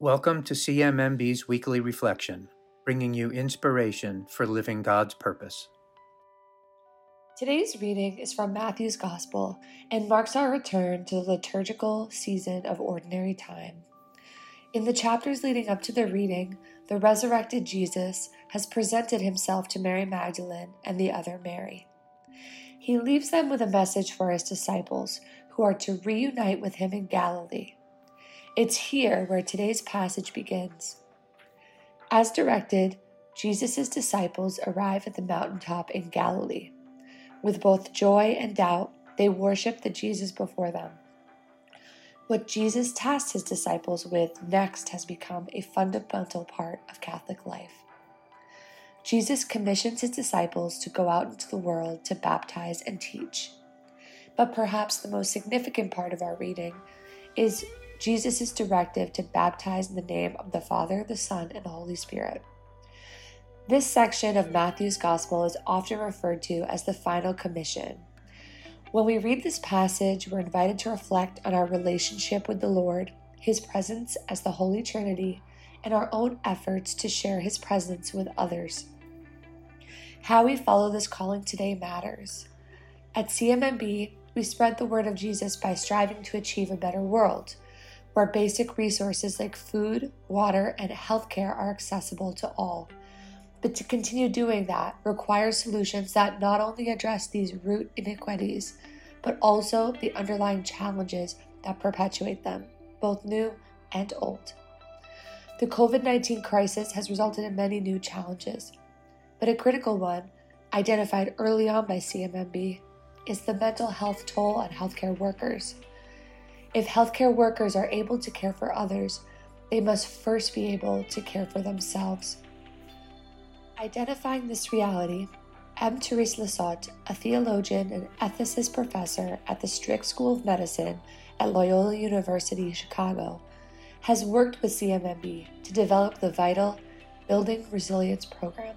Welcome to CMMB's weekly reflection, bringing you inspiration for living God's purpose. Today's reading is from Matthew's Gospel and marks our return to the liturgical season of ordinary time. In the chapters leading up to the reading, the resurrected Jesus has presented himself to Mary Magdalene and the other Mary. He leaves them with a message for his disciples who are to reunite with him in Galilee it's here where today's passage begins. As directed, Jesus' disciples arrive at the mountaintop in Galilee. With both joy and doubt, they worship the Jesus before them. What Jesus tasked his disciples with next has become a fundamental part of Catholic life. Jesus commissions his disciples to go out into the world to baptize and teach. But perhaps the most significant part of our reading is Jesus' directive to baptize in the name of the Father, the Son, and the Holy Spirit. This section of Matthew's Gospel is often referred to as the Final Commission. When we read this passage, we're invited to reflect on our relationship with the Lord, His presence as the Holy Trinity, and our own efforts to share His presence with others. How we follow this calling today matters. At CMMB, we spread the word of Jesus by striving to achieve a better world where basic resources like food, water, and healthcare are accessible to all. But to continue doing that requires solutions that not only address these root inequities, but also the underlying challenges that perpetuate them, both new and old. The COVID 19 crisis has resulted in many new challenges, but a critical one, identified early on by CMMB, is the mental health toll on healthcare workers. If healthcare workers are able to care for others, they must first be able to care for themselves. Identifying this reality, M. Therese Lysaught, a theologian and ethicist professor at the Stritch School of Medicine at Loyola University, Chicago, has worked with CMMB to develop the vital Building Resilience program.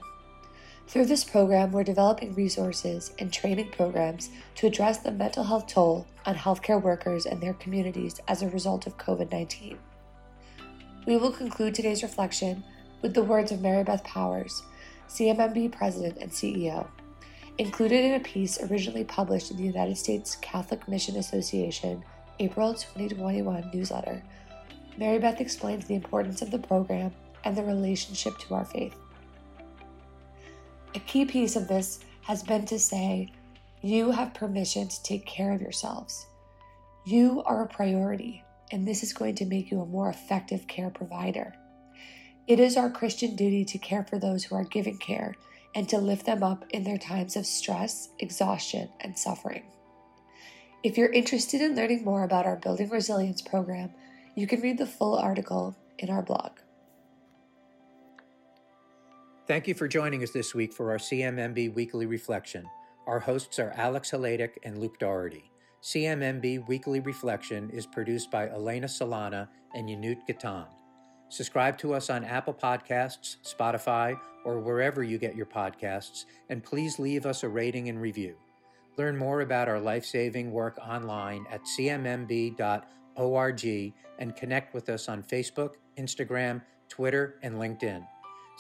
Through this program, we're developing resources and training programs to address the mental health toll on healthcare workers and their communities as a result of COVID 19. We will conclude today's reflection with the words of Mary Beth Powers, CMMB President and CEO. Included in a piece originally published in the United States Catholic Mission Association April 2021 newsletter, Mary Beth explains the importance of the program and the relationship to our faith. A key piece of this has been to say, you have permission to take care of yourselves. You are a priority, and this is going to make you a more effective care provider. It is our Christian duty to care for those who are giving care and to lift them up in their times of stress, exhaustion, and suffering. If you're interested in learning more about our Building Resilience program, you can read the full article in our blog. Thank you for joining us this week for our CMMB Weekly Reflection. Our hosts are Alex Haladic and Luke Doherty. CMMB Weekly Reflection is produced by Elena Solana and Yanut Gatan. Subscribe to us on Apple Podcasts, Spotify, or wherever you get your podcasts, and please leave us a rating and review. Learn more about our life saving work online at cmmb.org and connect with us on Facebook, Instagram, Twitter, and LinkedIn.